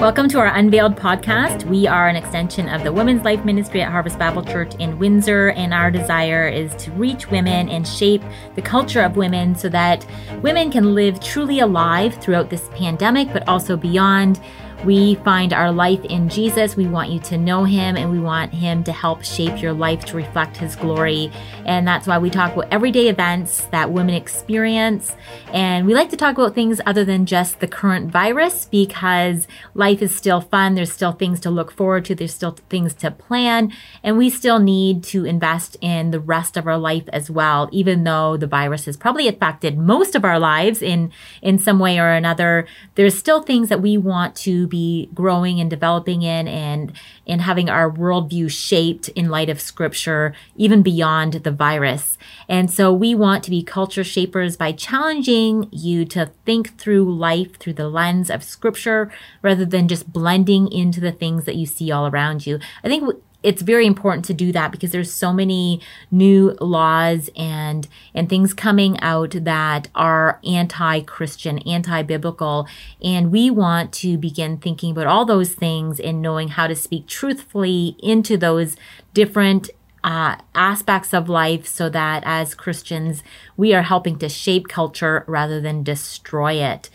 Welcome to our Unveiled podcast. We are an extension of the Women's Life Ministry at Harvest Bible Church in Windsor, and our desire is to reach women and shape the culture of women so that women can live truly alive throughout this pandemic, but also beyond. We find our life in Jesus. We want you to know him and we want him to help shape your life to reflect his glory. And that's why we talk about everyday events that women experience. And we like to talk about things other than just the current virus because life is still fun. There's still things to look forward to. There's still things to plan. And we still need to invest in the rest of our life as well, even though the virus has probably affected most of our lives in, in some way or another. There's still things that we want to be growing and developing in and and having our worldview shaped in light of scripture even beyond the virus. And so we want to be culture shapers by challenging you to think through life through the lens of scripture rather than just blending into the things that you see all around you. I think it's very important to do that because there's so many new laws and and things coming out that are anti-christian anti-biblical. And we want to begin thinking about all those things and knowing how to speak truthfully into those different uh, aspects of life so that as christians we are helping to shape culture rather than destroy it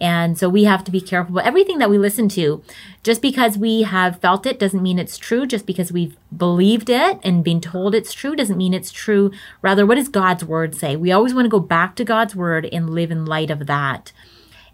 and so we have to be careful. But everything that we listen to, just because we have felt it doesn't mean it's true. Just because we've believed it and been told it's true doesn't mean it's true. Rather, what does God's word say? We always want to go back to God's word and live in light of that.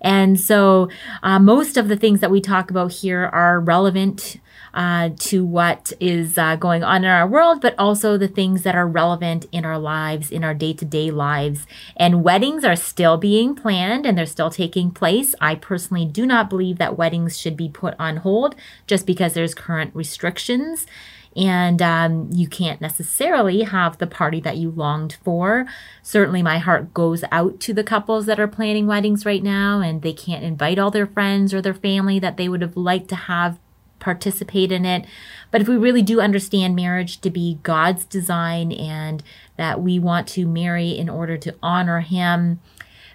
And so uh, most of the things that we talk about here are relevant uh, to what is uh, going on in our world, but also the things that are relevant in our lives, in our day to day lives. And weddings are still being planned and they're still taking place. I personally do not believe that weddings should be put on hold just because there's current restrictions and um, you can't necessarily have the party that you longed for. Certainly, my heart goes out to the couples that are planning weddings right now and they can't invite all their friends or their family that they would have liked to have participate in it. But if we really do understand marriage to be God's design and that we want to marry in order to honor Him,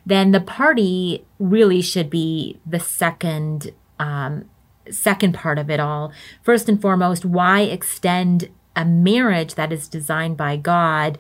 then the party really should be the second um, second part of it all. First and foremost, why extend a marriage that is designed by God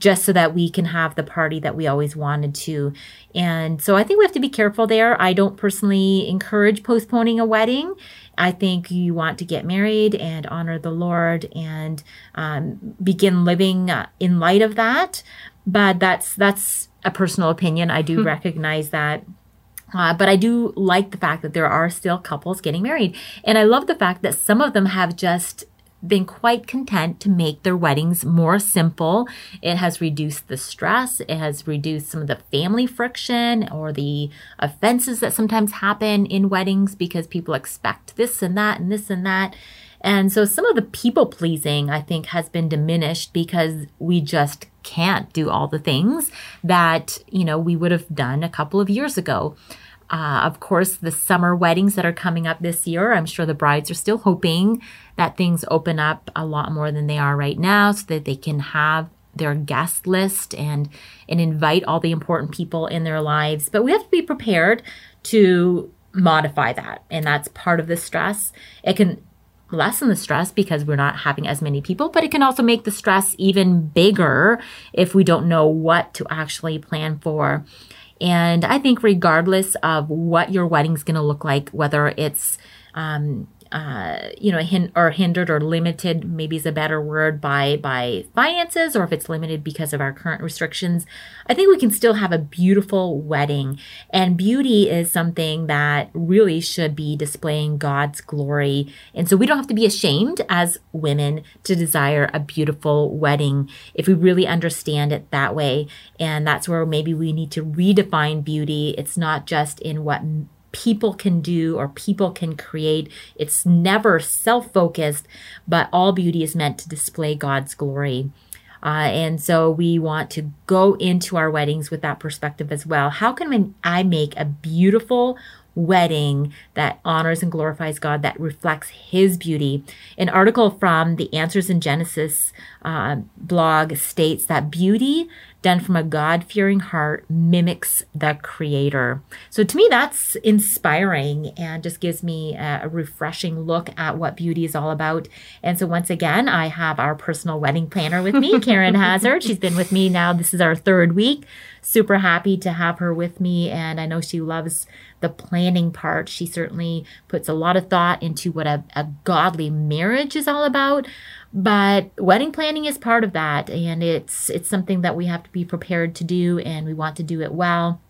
just so that we can have the party that we always wanted to. And so I think we have to be careful there. I don't personally encourage postponing a wedding. I think you want to get married and honor the Lord and um, begin living uh, in light of that. But that's that's a personal opinion. I do hmm. recognize that. Uh, but I do like the fact that there are still couples getting married. And I love the fact that some of them have just been quite content to make their weddings more simple. It has reduced the stress. It has reduced some of the family friction or the offenses that sometimes happen in weddings because people expect this and that and this and that. And so some of the people pleasing, I think, has been diminished because we just can't do all the things that, you know, we would have done a couple of years ago. Uh, of course, the summer weddings that are coming up this year, I'm sure the brides are still hoping that things open up a lot more than they are right now so that they can have their guest list and and invite all the important people in their lives but we have to be prepared to modify that and that's part of the stress it can lessen the stress because we're not having as many people, but it can also make the stress even bigger if we don't know what to actually plan for. And I think, regardless of what your wedding's going to look like, whether it's um, uh, you know, hin- or hindered or limited, maybe is a better word by by finances, or if it's limited because of our current restrictions, I think we can still have a beautiful wedding. And beauty is something that really should be displaying God's glory. And so we don't have to be ashamed as women to desire a beautiful wedding if we really understand it that way. And that's where maybe we need to redefine beauty. It's not just in what people can do or people can create. It's never self focused, but all beauty is meant to display God's glory. Uh, and so we want to go into our weddings with that perspective as well. How can I make a beautiful wedding that honors and glorifies God, that reflects His beauty. An article from the Answers in Genesis uh, blog states that beauty done from a God fearing heart mimics the Creator. So to me, that's inspiring and just gives me a refreshing look at what beauty is all about. And so once again, I have our personal wedding planner with me, Caryn Hazzard. She's been with me now. This is our third week. Super happy to have her with me. And I know she loves the planning part. She certainly puts a lot of thought into what a, a godly marriage is all about. But wedding planning is part of that, and it's it's something that we have to be prepared to do, and we want to do it well.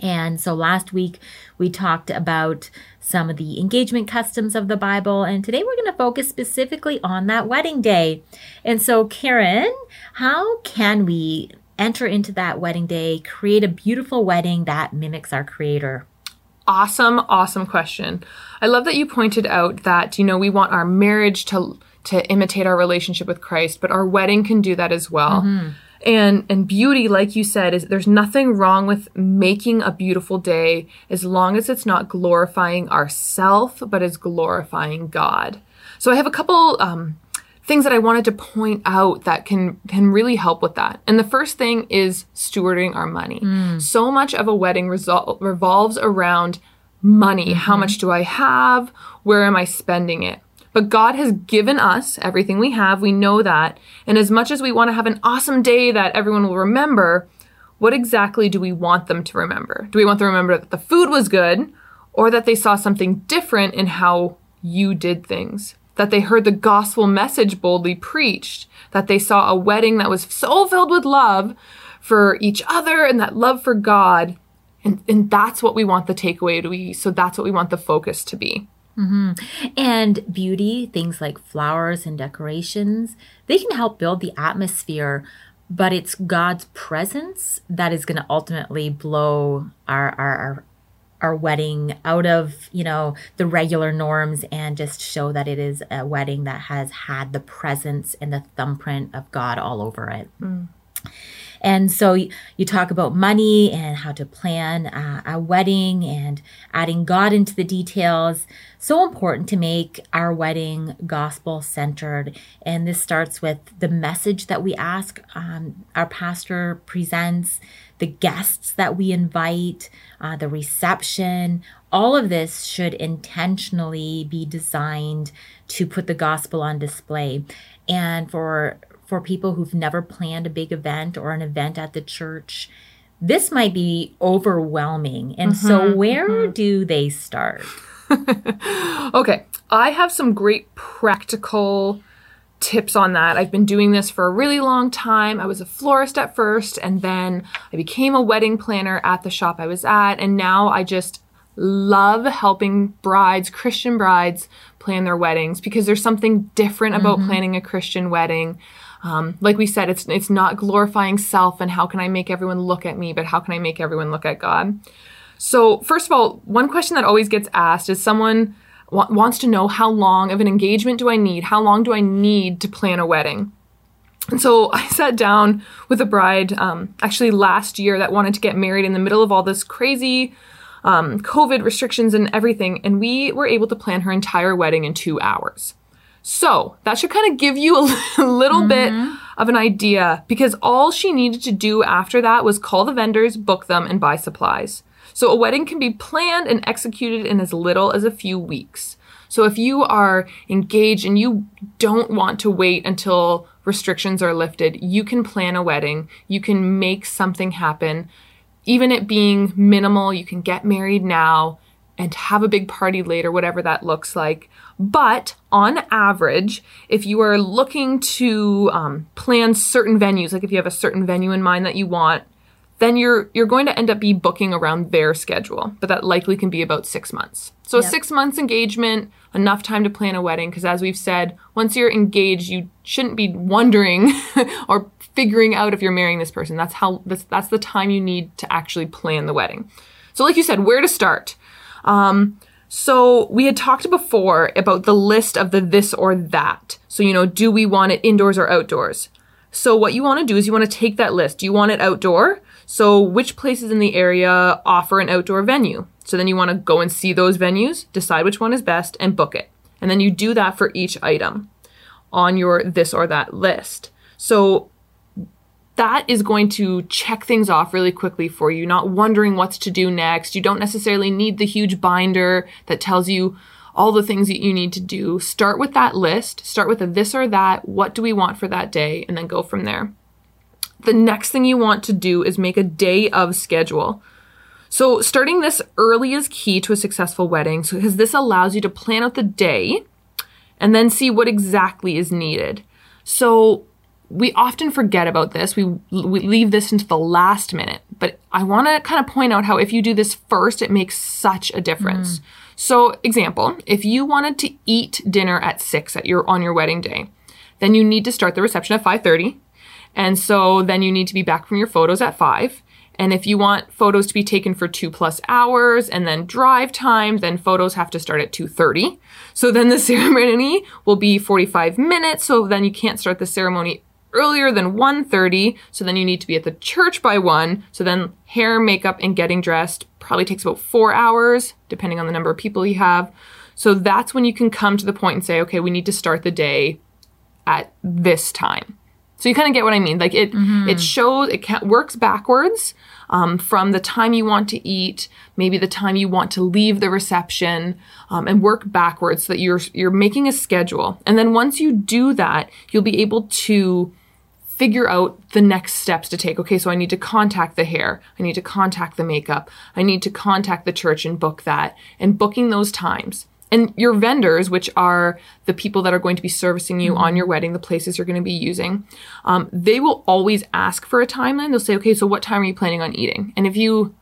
And so last week we talked about some of the engagement customs of the Bible, and today we're going to focus specifically on that wedding day. And so, Caryn, how can we enter into that wedding day, create a beautiful wedding that mimics our Creator? Awesome, awesome question. I love that you pointed out that, you know, we want our marriage to to imitate our relationship with Christ, but our wedding can do that as well. Mm-hmm. And and beauty, like you said, is there's nothing wrong with making a beautiful day as long as it's not glorifying ourself, but is glorifying God. So I have a couple um, things that I wanted to point out that can can really help with that. And the first thing is stewarding our money. Mm. So much of a wedding resol- revolves around money. Mm-hmm. How much do I have? Where am I spending it? But God has given us everything we have. We know that. And as much as we want to have an awesome day that everyone will remember, what exactly do we want them to remember? Do we want them to remember that the food was good or that they saw something different in how you did things? That they heard the gospel message boldly preached, that they saw a wedding that was so filled with love for each other and that love for God. And, and that's what we want the takeaway to be. So that's what we want the focus to be. Mm-hmm. And beauty, things like flowers and decorations, they can help build the atmosphere, but it's God's presence that is going to ultimately blow our, our, our wedding out of you know the regular norms and just show that it is a wedding that has had the presence and the thumbprint of god all over it mm. And so you talk about money and how to plan uh, a wedding and adding God into the details. So important to make our wedding gospel centered. And this starts with the message that we ask um, our pastor presents, the guests that we invite, uh, the reception. All of this should intentionally be designed to put the gospel on display. And for for people who've never planned a big event or an event at the church, this might be overwhelming. And mm-hmm, so, where mm-hmm. do they start? okay, I have some great practical tips on that. I've been doing this for a really long time. I was a florist at first, and then I became a wedding planner at the shop I was at, and now I just love helping brides, Christian brides, plan their weddings because there's something different about mm-hmm. planning a Christian wedding. Um, like we said, it's it's not glorifying self and how can I make everyone look at me, but how can I make everyone look at God? So first of all, one question that always gets asked is someone w- wants to know how long of an engagement do I need? How long do I need to plan a wedding? And so I sat down with a bride um, actually last year that wanted to get married in the middle of all this crazy um, COVID restrictions and everything, and we were able to plan her entire wedding in two hours. So that should kind of give you a little mm-hmm. bit of an idea because all she needed to do after that was call the vendors, book them, and buy supplies. So a wedding can be planned and executed in as little as a few weeks. So if you are engaged and you don't want to wait until restrictions are lifted, you can plan a wedding. You can make something happen. Even it being minimal, you can get married now and have a big party later, whatever that looks like. But on average, if you are looking to um, plan certain venues, like if you have a certain venue in mind that you want, then you're you're going to end up be booking around their schedule. But that likely can be about six months. So yep. six months engagement, enough time to plan a wedding. Because as we've said, once you're engaged, you shouldn't be wondering or figuring out if you're marrying this person. That's how that's, that's the time you need to actually plan the wedding. So, like you said, where to start? Um, so we had talked before about the list of the this or that. So, you know, do we want it indoors or outdoors? So what you want to do is you want to take that list. Do you want it outdoor? So which places in the area offer an outdoor venue? So then you want to go and see those venues, decide which one is best and book it. And then you do that for each item on your this or that list. So that is going to check things off really quickly for you, not wondering what's to do next. You don't necessarily need the huge binder that tells you all the things that you need to do. Start with that list, start with a this or that, what do we want for that day, and then go from there. The next thing you want to do is make a day of schedule. So, starting this early is key to a successful wedding so, because this allows you to plan out the day and then see what exactly is needed. So, we often forget about this. We, we leave this into the last minute. But I want to kind of point out how if you do this first, it makes such a difference. Mm. So, example, if you wanted to eat dinner at 6 at your on your wedding day, then you need to start the reception at 5:30. And so then you need to be back from your photos at 5. And if you want photos to be taken for two plus hours and then drive time, then photos have to start at 2.30. So then the ceremony will be 45 minutes. So then you can't start the ceremony earlier than 1.30. So then you need to be at the church by 1. So then hair, makeup, and getting dressed probably takes about four hours, depending on the number of people you have. So that's when you can come to the point and say, okay, we need to start the day at this time. So you kind of get what I mean. Like it, mm-hmm. it shows, it works backwards um, from the time you want to eat, maybe the time you want to leave the reception, um, and work backwards so that you're you're making a schedule. And then once you do that, you'll be able to figure out the next steps to take. Okay, so I need to contact the hair, I need to contact the makeup, I need to contact the church and book that, and booking those times. And your vendors, which are the people that are going to be servicing you mm-hmm. on your wedding, the places you're going to be using, um, they will always ask for a timeline. They'll say, okay, so what time are you planning on eating? And if you,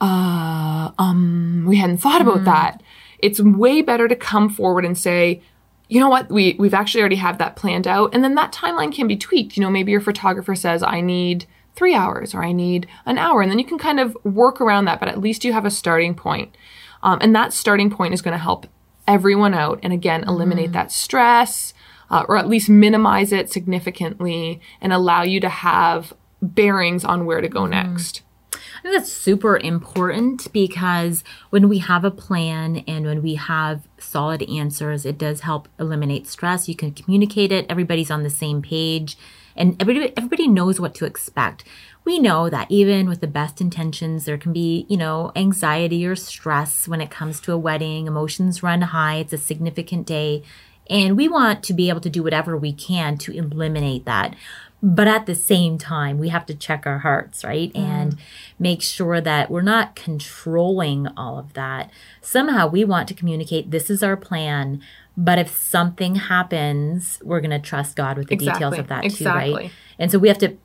uh, um, we hadn't thought about mm. that, it's way better to come forward and say, you know what, we, we've actually already have that planned out. And then that timeline can be tweaked. You know, maybe your photographer says, I need three hours or I need an hour. And then you can kind of work around that, but at least you have a starting point. Um, and that starting point is going to help everyone out and again eliminate mm. that stress uh, or at least minimize it significantly and allow you to have bearings on where to go mm. next. I think that's super important because when we have a plan and when we have solid answers, it does help eliminate stress. You can communicate it, everybody's on the same page, and everybody, everybody knows what to expect we know that even with the best intentions, there can be, you know, anxiety or stress when it comes to a wedding. Emotions run high. It's a significant day. And we want to be able to do whatever we can to eliminate that. But at the same time, we have to check our hearts, right? Mm. And make sure that we're not controlling all of that. Somehow we want to communicate this is our plan. But if something happens, we're going to trust God with the exactly. details of that exactly. too, right? And so we have to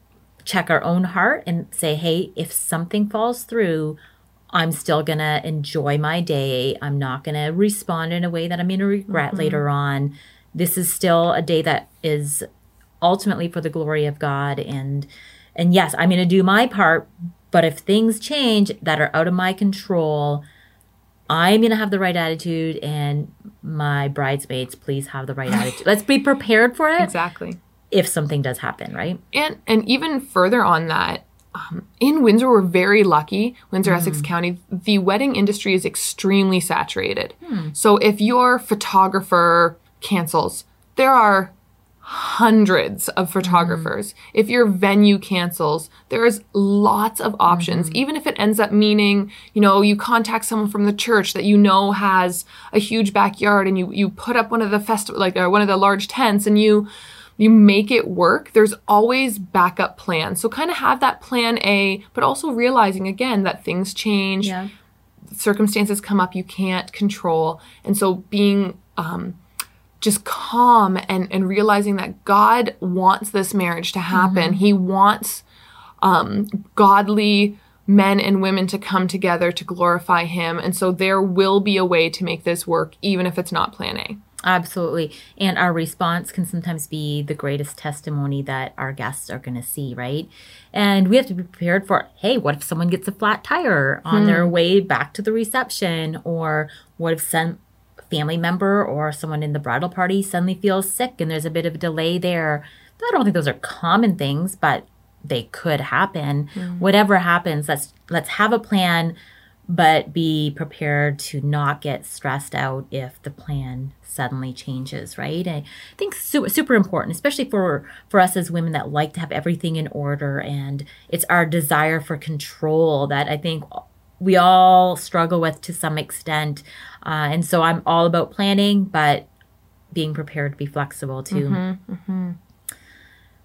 check our own heart and say, hey, if something falls through, I'm still going to enjoy my day. I'm not going to respond in a way that I'm going to regret mm-hmm. later on. This is still a day that is ultimately for the glory of God and and yes, I'm going to do my part, but if things change that are out of my control, I'm going to have the right attitude and my bridesmaids please have the right attitude. Let's be prepared for it. Exactly if something does happen, right? And and even further on that, um, in Windsor, we're very lucky. Windsor, mm. Essex County, the wedding industry is extremely saturated. Mm. So if your photographer cancels, there are hundreds of photographers. Mm. If your venue cancels, there's lots of options. Mm-hmm. Even if it ends up meaning, you know, you contact someone from the church that you know has a huge backyard and you you put up one of the festival like uh, one of the large tents and you you make it work, there's always backup plans. So kind of have that plan A, but also realizing again that things change, yeah. circumstances come up you can't control. And so being um, just calm and, and realizing that God wants this marriage to happen. Mm-hmm. He wants um, godly men and women to come together to glorify Him. And so there will be a way to make this work, even if it's not plan A. Absolutely. And our response can sometimes be the greatest testimony that our guests are going to see, right? And we have to be prepared for hey, what if someone gets a flat tire on hmm. their way back to the reception? Or what if some family member or someone in the bridal party suddenly feels sick and there's a bit of a delay there? I don't think those are common things, but they could happen. Hmm. Whatever happens, let's let's have a plan but be prepared to not get stressed out if the plan suddenly changes right? I think super, super important especially for for us as women that like to have everything in order and it's our desire for control that i think we all struggle with to some extent. Uh, and so i'm all about planning but being prepared to be flexible too. Mm-hmm, mm-hmm.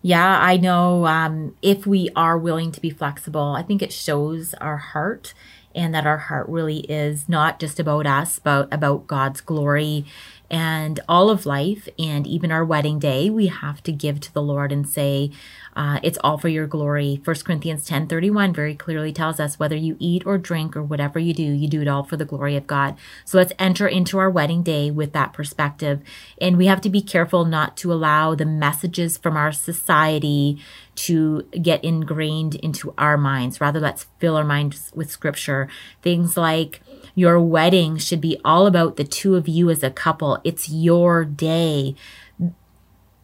yeah, I know um, if we are willing to be flexible, I think it shows our heart and that our heart really is not just about us, but about God's glory and all of life. And even our wedding day we have to give to the lord and say uh, it's all for your glory. 1 corinthians 10 31 very clearly tells us whether you eat or drink or whatever you do you do it all for the glory of god. So let's enter into our wedding day with that perspective. And we have to be careful not to allow the messages from our society to get ingrained into our minds rather let's fill our minds with scripture things like your wedding should be all about the two of you as a couple. It's your day.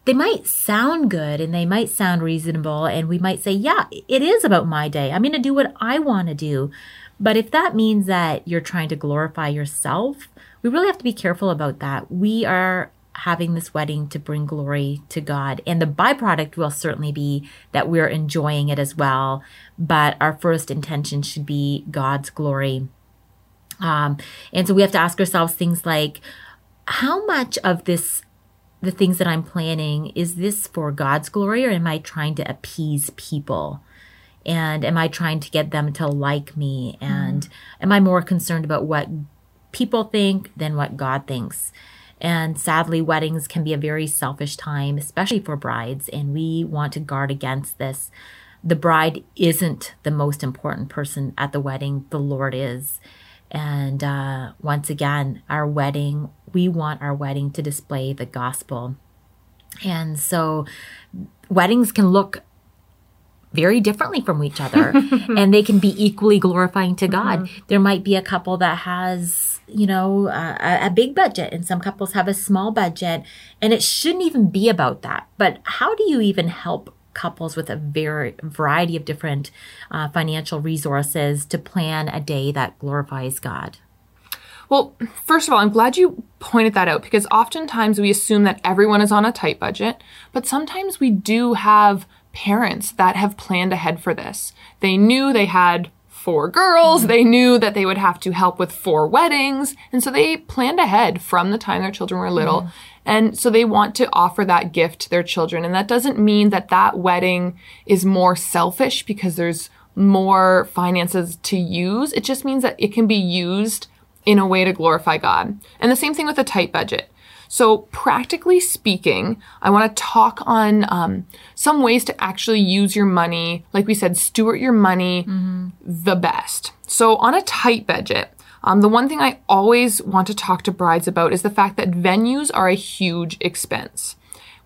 They might sound good and they might sound reasonable, and we might say, Yeah, it is about my day. I'm going to do what I want to do. But if that means that you're trying to glorify yourself, we really have to be careful about that. We are having this wedding to bring glory to God. And the byproduct will certainly be that we're enjoying it as well. But our first intention should be God's glory. Um, and so we have to ask ourselves things like, how much of this, the things that I'm planning, is this for God's glory or am I trying to appease people? And am I trying to get them to like me? And mm. am I more concerned about what people think than what God thinks? And sadly, weddings can be a very selfish time, especially for brides, and we want to guard against this. The bride isn't the most important person at the wedding, the Lord is. And uh, once again, our wedding, we want our wedding to display the gospel. And so weddings can look very differently from each other and they can be equally glorifying to God. Mm-hmm. There might be a couple that has, you know, a, a, big budget and some couples have a small budget and it shouldn't even be about that. But how do you even help couples with a very variety of different uh, financial resources to plan a day that glorifies God? Well, first of all, I'm glad you pointed that out because oftentimes we assume that everyone is on a tight budget, but sometimes we do have parents that have planned ahead for this. They knew they had four girls. They knew that they would have to help with four weddings. And so they planned ahead from the time their children were little. Mm-hmm. And so they want to offer that gift to their children. And that doesn't mean that that wedding is more selfish because there's more finances to use. It just means that it can be used in a way to glorify God. And the same thing with a tight budget. So, practically speaking, I want to talk on um, some ways to actually use your money, like we said, steward your money mm-hmm. the best. So, on a tight budget, um, the one thing I always want to talk to brides about is the fact that venues are a huge expense.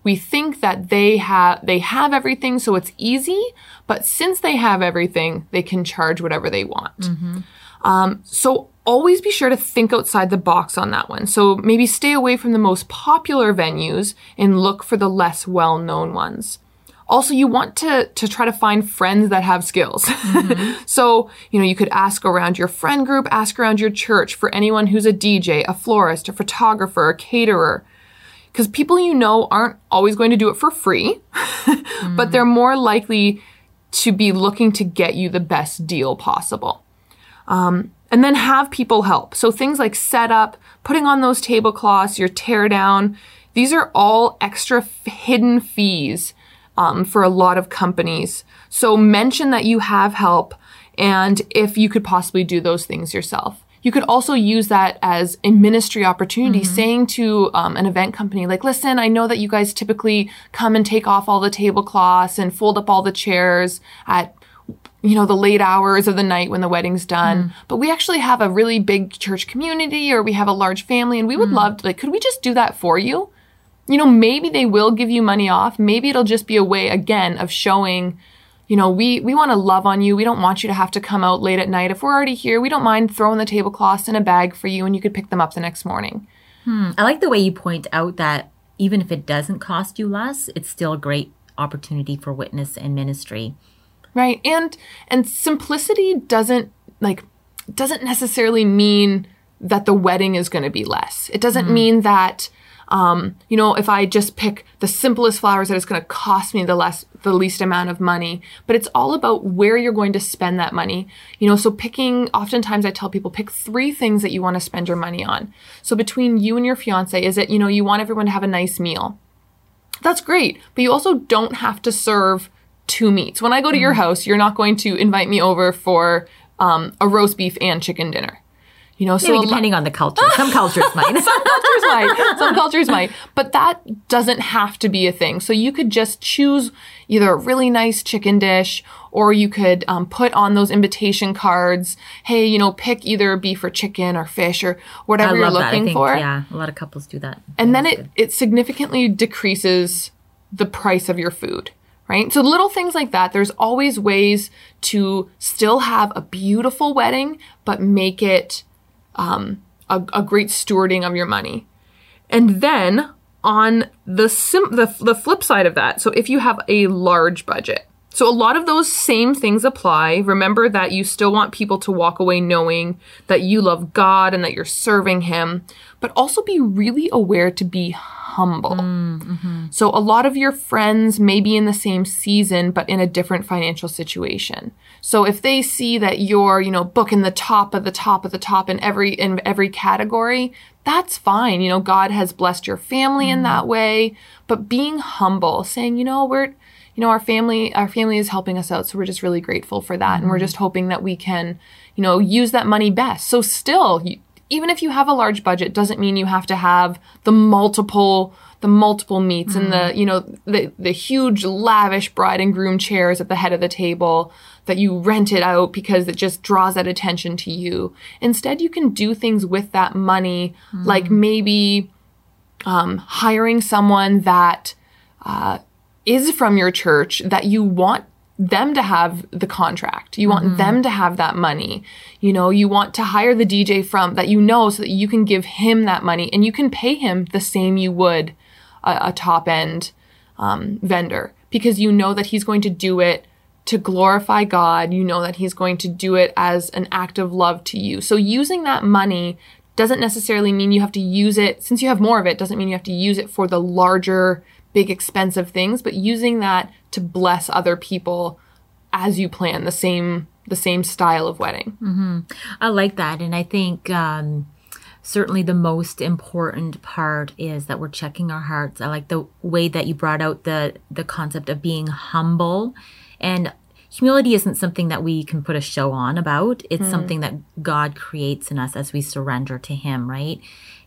We think that they have they have everything, so it's easy. But since they have everything, they can charge whatever they want. Mm-hmm. Um, so always be sure to think outside the box on that one. So maybe stay away from the most popular venues and look for the less well known ones also you want to to try to find friends that have skills mm-hmm. so you know you could ask around your friend group ask around your church for anyone who's a dj a florist a photographer a caterer because people you know aren't always going to do it for free mm-hmm. but they're more likely to be looking to get you the best deal possible um, and then have people help so things like setup putting on those tablecloths your tear down these are all extra f- hidden fees um, for a lot of companies. So mention that you have help and if you could possibly do those things yourself. You could also use that as a ministry opportunity, mm-hmm. saying to um, an event company, like, listen, I know that you guys typically come and take off all the tablecloths and fold up all the chairs at you know, the late hours of the night when the wedding's done. Mm. But we actually have a really big church community or we have a large family and we would mm. love to, like, could we just do that for you? you know, maybe they will give you money off. Maybe it'll just be a way again of showing, you know, we we want to love on you. We don't want you to have to come out late at night. If we're already here, we don't mind throwing the tablecloths in a bag for you and you could pick them up the next morning. Hmm. I like the way you point out that even if it doesn't cost you less, it's still a great opportunity for witness and ministry. Right. And and simplicity doesn't like doesn't necessarily mean that the wedding is going to be less. It doesn't mean that um, you know, if I just pick the simplest flowers that it's going to cost me the less, the least amount of money. But it's all about where you're going to spend that money. You know, so picking, oftentimes I tell people pick three things that you want to spend your money on. So between you and your fiance, is it, you know, you want everyone to have a nice meal. That's great. But you also don't have to serve two meats. When I go to your house, you're not going to invite me over for um, a roast beef and chicken dinner. You know, so Maybe a lo- depending on the culture. Some cultures might. some cultures might. Some cultures might. But that doesn't have to be a thing. So you could just choose either a really nice chicken dish or you could um, put on those invitation cards, hey, you know, pick either beef or chicken or fish or whatever you're love that. I looking think, for. yeah, a lot of couples do that. And then it, it significantly decreases the price of your food, right? So little things like that, there's always ways to still have a beautiful wedding, but make it um, a, a great stewarding of your money. And then on the, sim- the the flip side of that, so if you have a large budget, so a lot of those same things apply. Remember that you still want people to walk away knowing that you love God and that you're serving Him, but also be really aware to be humble. Mm-hmm. So a lot of your friends may be in the same season, but in a different financial situation. So if they see that you're, you know, booking the top of the top of the top in every in every category, that's fine. You know, God has blessed your family in that mm-hmm. way. But being humble, saying, you know, we're you know, our family our family is helping us out, so we're just really grateful for that. And we're mm-hmm. just hoping that we can, you know, use that money best. So still, you, even if you have a large budget doesn't mean you have to have the multiple the multiple meats and the you know the the huge lavish bride and groom chairs at the head of the table that you rent it out because it just draws that attention to you. Instead you can do things with that money like maybe um, hiring someone that uh, is from your church that you want them to have the contract. You want them to have that money. You know, you want to hire the DJ from that you know so that you can give him that money and you can pay him the same you would a, a top end um, vendor because you know that he's going to do it to glorify God. You know that he's going to do it as an act of love to you. So using that money doesn't necessarily mean you have to use it since you have more of it doesn't mean you have to use it for the larger big expensive things but using that to bless other people as you plan the same the same style of wedding I like that. And I think um, certainly the most important part is that we're checking our hearts. I like the way that you brought out the, the concept of being humble. And humility isn't something that we can put a show on about, it's something that God creates in us as we surrender to Him, right?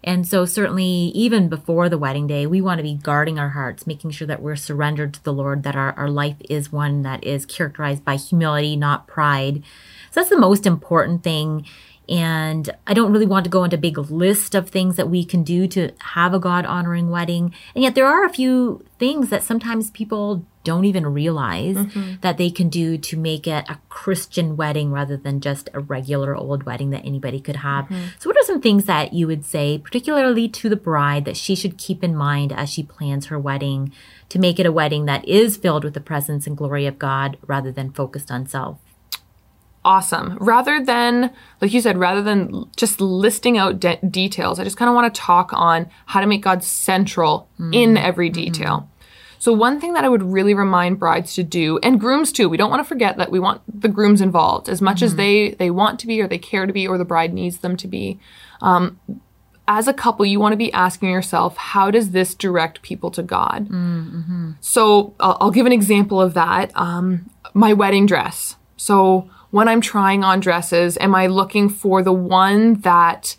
And so, certainly, even before the wedding day, we want to be guarding our hearts, making sure that we're surrendered to the Lord, that our, our life is one that is characterized by humility, not pride. So, that's the most important thing. And I don't really want to go into a big list of things that we can do to have a God honoring wedding. And yet, there are a few things that sometimes people don't even realize mm-hmm. that they can do to make it a Christian wedding rather than just a regular old wedding that anybody could have. Mm-hmm. So, what are some things that you would say, particularly to the bride, that she should keep in mind as she plans her wedding to make it a wedding that is filled with the presence and glory of God rather than focused on self? awesome. Rather than, like you said, rather than just listing out de- details, I just kind of want to talk on how to make God central mm-hmm. in every detail. So, one thing that I would really remind brides to do, and grooms too, we don't want to forget that we want the grooms involved as much as they they want to be, or they care to be, or the bride needs them to be. Um, as a couple, you want to be asking yourself, how does this direct people to God? So I'll, I'll give an example of that. Um, my wedding dress. So when I'm trying on dresses, am I looking for the one that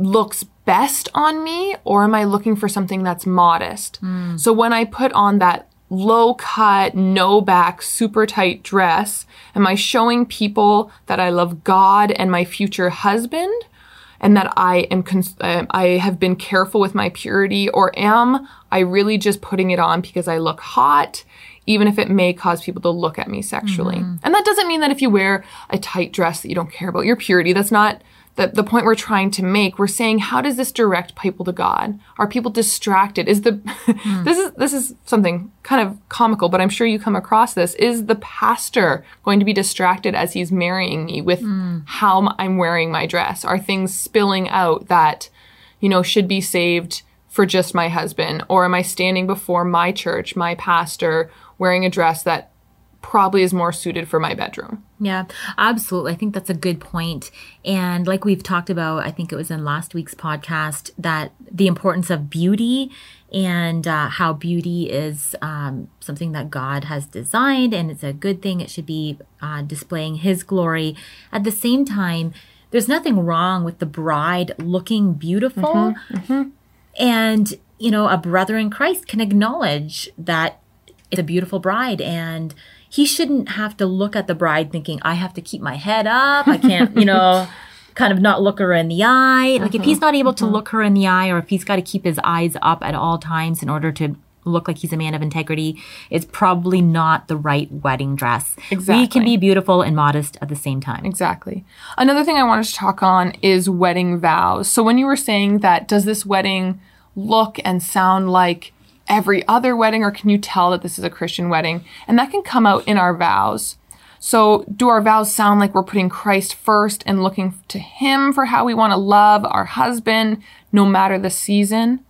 looks best on me or am I looking for something that's modest? So when I put on that low cut, no back, super tight dress, am I showing people that I love God and my future husband? and that I am cons- uh, I have been careful with my purity or am I really just putting it on because I look hot even if it may cause people to look at me sexually. And that doesn't mean that if you wear a tight dress that you don't care about your purity. That's not the, the point we're trying to make. We're saying, how does this direct people to God? Are people distracted? Is the this is this is something kind of comical, but I'm sure you come across this. Is the pastor going to be distracted as he's marrying me with hmm. how I'm wearing my dress? Are things spilling out that, you know, should be saved for just my husband? Or am I standing before my church, my pastor, wearing a dress that probably is more suited for my bedroom? Yeah, absolutely. I think that's a good point. And like we've talked about, I think it was in last week's podcast, that the importance of beauty and uh, how beauty is um, something that God has designed and it's a good thing. It should be uh, displaying His glory. At the same time, there's nothing wrong with the bride looking beautiful. And, you know, a brother in Christ can acknowledge that it's a beautiful bride and he shouldn't have to look at the bride thinking, I have to keep my head up. I can't, you know, kind of not look her in the eye. Like if he's mm-hmm. not able to mm-hmm. look her in the eye or if he's got to keep his eyes up at all times in order to look like he's a man of integrity, it's probably not the right wedding dress. Exactly. We can be beautiful and modest at the same time. Exactly. Another thing I wanted to talk on is wedding vows. So when you were saying that, does this wedding look and sound like every other wedding, or can you tell that this is a Christian wedding? And that can come out in our vows. So do our vows sound like we're putting Christ first and looking to Him for how we want to love our husband, no matter the season?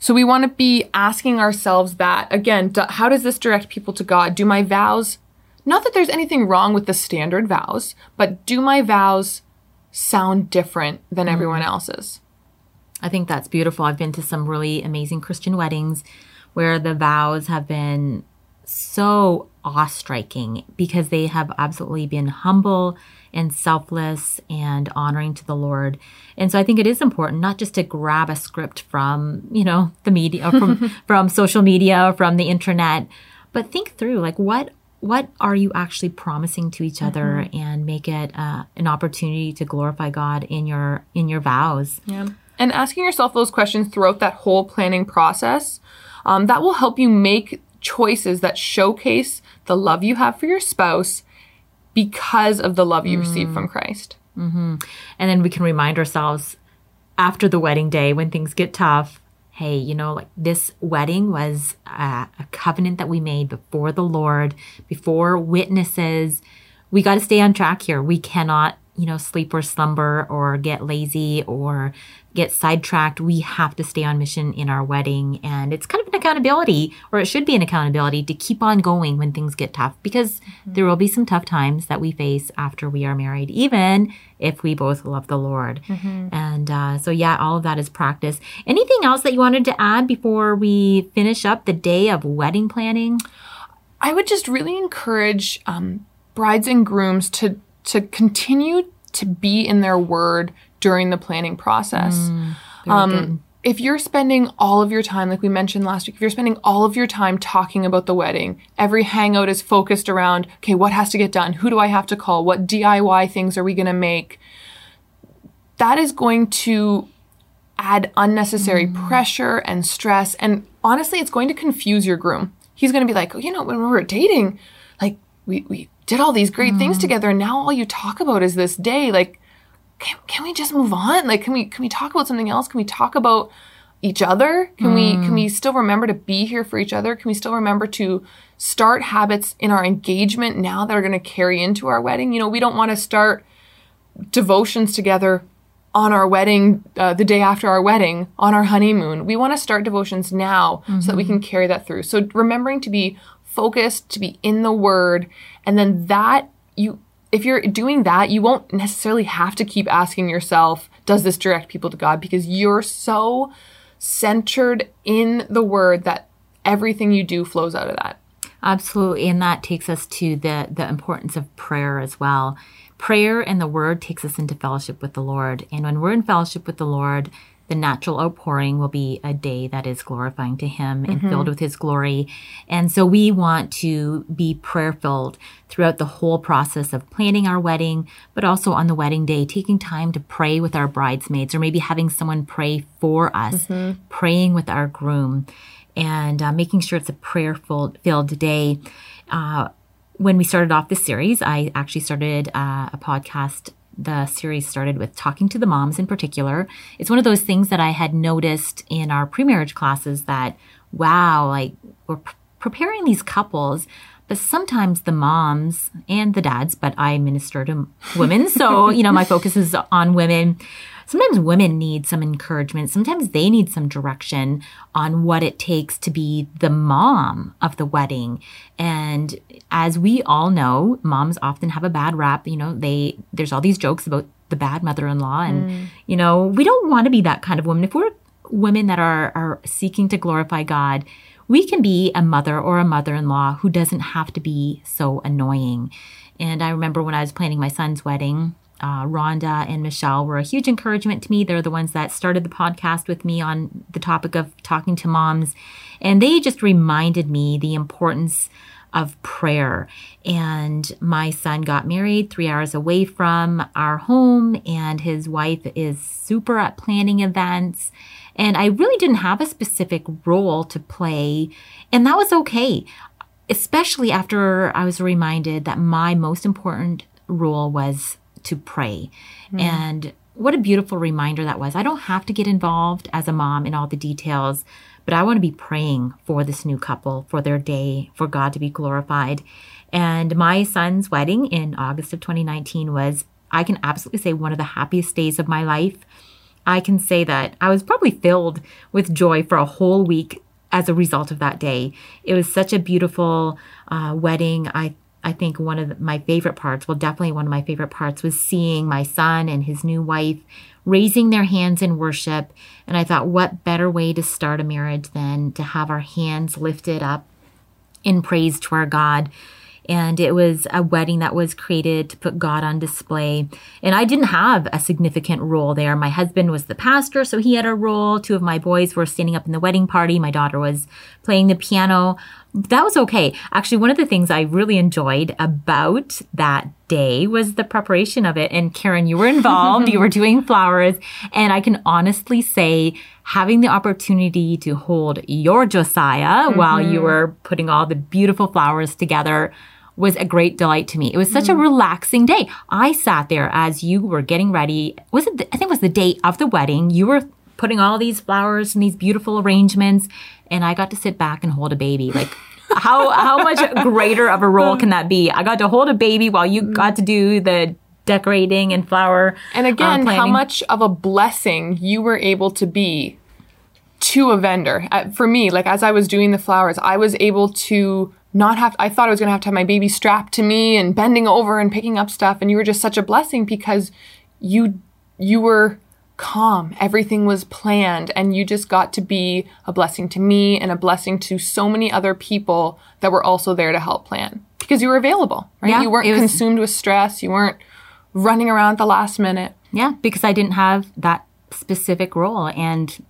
So we want to be asking ourselves that again, how does this direct people to God? Do my vows, not that there's anything wrong with the standard vows, but do my vows sound different than everyone mm-hmm. else's? I think that's beautiful. I've been to some really amazing Christian weddings where the vows have been so awe-striking because they have absolutely been humble and selfless and honoring to the Lord. And so I think it is important not just to grab a script from, you know, the media from from social media or from the internet, but think through like what what are you actually promising to each other and make it uh, an opportunity to glorify God in your in your vows. Yeah. And asking yourself those questions throughout that whole planning process, um, that will help you make choices that showcase the love you have for your spouse because of the love you receive from Christ. And then we can remind ourselves after the wedding day when things get tough hey, you know, like this wedding was a covenant that we made before the Lord, before witnesses. We got to stay on track here. We cannot, you know, sleep or slumber or get lazy or get sidetracked. We have to stay on mission in our wedding. And it's kind of an accountability, or it should be an accountability to keep on going when things get tough because there will be some tough times that we face after we are married, even if we both love the Lord. And uh, so, yeah, all of that is practice. Anything else that you wanted to add before we finish up the day of wedding planning? I would just really encourage um, brides and grooms to to continue to be in their word during the planning process. Mm, um, if you're spending all of your time, like we mentioned last week, if you're spending all of your time talking about the wedding, every hangout is focused around, okay, what has to get done? Who do I have to call? What DIY things are we going to make? That is going to add unnecessary mm. pressure and stress. And honestly, it's going to confuse your groom. He's going to be like, oh, you know, when we were dating, like we, we did all these great things mm. together. And now all you talk about is this day. Like, can, can we just move on? Like, can we, can we talk about something else? Can we talk about each other? Can we, can we still remember to be here for each other? Can we still remember to start habits in our engagement now that are going to carry into our wedding? You know, we don't want to start devotions together on our wedding, uh, the day after our wedding, on our honeymoon. We want to start devotions now so that we can carry that through. So remembering to be focused, to be in the word, and then that you, if you're doing that, you won't necessarily have to keep asking yourself, does this direct people to God? Because you're so centered in the word that everything you do flows out of that. Absolutely. And that takes us to the, the importance of prayer as well. Prayer and the word takes us into fellowship with the Lord. And when we're in fellowship with the Lord, the natural outpouring will be a day that is glorifying to Him and filled with His glory. And so we want to be prayer filled throughout the whole process of planning our wedding, but also on the wedding day, taking time to pray with our bridesmaids or maybe having someone pray for us, praying with our groom, and uh, making sure it's a prayer filled day. Uh, when we started off this series, I actually started uh, a podcast the series started with talking to the moms in particular. It's one of those things that I had noticed in our pre-marriage classes that, wow, like we're preparing these couples, but sometimes the moms and the dads, but I minister to women. So, you know, my focus is on women sometimes women need some encouragement. Sometimes they need some direction on what it takes to be the mom of the wedding. And as we all know, moms often have a bad rap. You know, they, there's all these jokes about the bad mother-in-law. And, mm. you know, we don't want to be that kind of woman. If we're women that are, are seeking to glorify God, we can be a mother or a mother-in-law who doesn't have to be so annoying. And I remember when I was planning my son's wedding, uh, Rhonda and Michelle were a huge encouragement to me. They're the ones that started the podcast with me on the topic of talking to moms. And they just reminded me the importance of prayer. And my son got married three hours away from our home, and his wife is super at planning events. And I really didn't have a specific role to play, and that was okay, especially after I was reminded that my most important role was to pray. Mm. And what a beautiful reminder that was. I don't have to get involved as a mom in all the details, but I want to be praying for this new couple, for their day, for God to be glorified. And my son's wedding in August of 2019 was, I can absolutely say, one of the happiest days of my life. I can say that I was probably filled with joy for a whole week as a result of that day. It was such a beautiful uh, wedding. I I think one of my favorite parts, well, definitely one of my favorite parts, was seeing my son and his new wife raising their hands in worship. And I thought, what better way to start a marriage than to have our hands lifted up in praise to our God? and it was a wedding that was created to put God on display. And I didn't have a significant role there. My husband was the pastor, so he had a role. Two of my boys were standing up in the wedding party. My daughter was playing the piano. That was okay. Actually, one of the things I really enjoyed about that day was the preparation of it. And Caryn, you were involved. you were doing flowers. And I can honestly say having the opportunity to hold your Josiah mm-hmm. while you were putting all the beautiful flowers together was a great delight to me. It was such mm. a relaxing day. I sat there as you were getting ready. Was it? The, I think it was the day of the wedding. You were putting all these flowers and these beautiful arrangements, and I got to sit back and hold a baby. Like how how much greater of a role can that be? I got to hold a baby while you got to do the decorating and flower. And uh, again, how much of a blessing you were able to be to a vendor. Uh, for me, like as I was doing the flowers, I was able to not have I thought I was going to have to have my baby strapped to me and bending over and picking up stuff and you were just such a blessing because you you were calm. Everything was planned and you just got to be a blessing to me and a blessing to so many other people that were also there to help plan because you were available, right? Yeah, you weren't was, consumed with stress, you weren't running around at the last minute. Yeah, because I didn't have that specific role and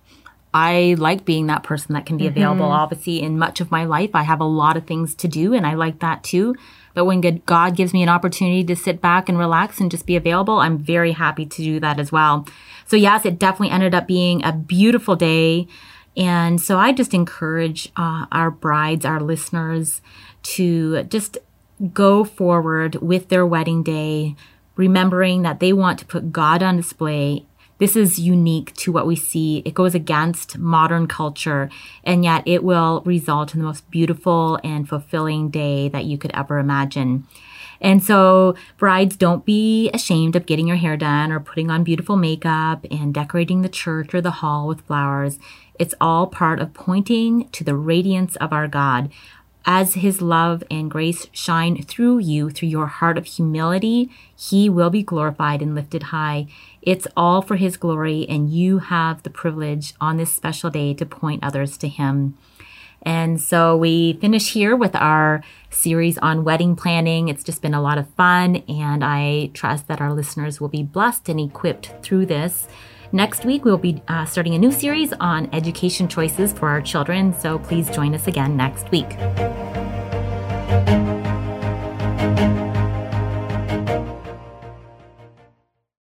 I like being that person that can be available. Mm-hmm. Obviously, in much of my life, I have a lot of things to do, and I like that too. But when God gives me an opportunity to sit back and relax and just be available, I'm very happy to do that as well. So, yes, it definitely ended up being a beautiful day. And so, I just encourage uh, our brides, our listeners, to just go forward with their wedding day, remembering that they want to put God on display this is unique to what we see. It goes against modern culture, and yet it will result in the most beautiful and fulfilling day that you could ever imagine. And so, brides, don't be ashamed of getting your hair done or putting on beautiful makeup and decorating the church or the hall with flowers. It's all part of pointing to the radiance of our God. As his love and grace shine through you, through your heart of humility, he will be glorified and lifted high. It's all for His glory, and you have the privilege on this special day to point others to Him. And so we finish here with our series on wedding planning. It's just been a lot of fun, and I trust that our listeners will be blessed and equipped through this. Next week, we'll be uh, starting a new series on education choices for our children, so please join us again next week.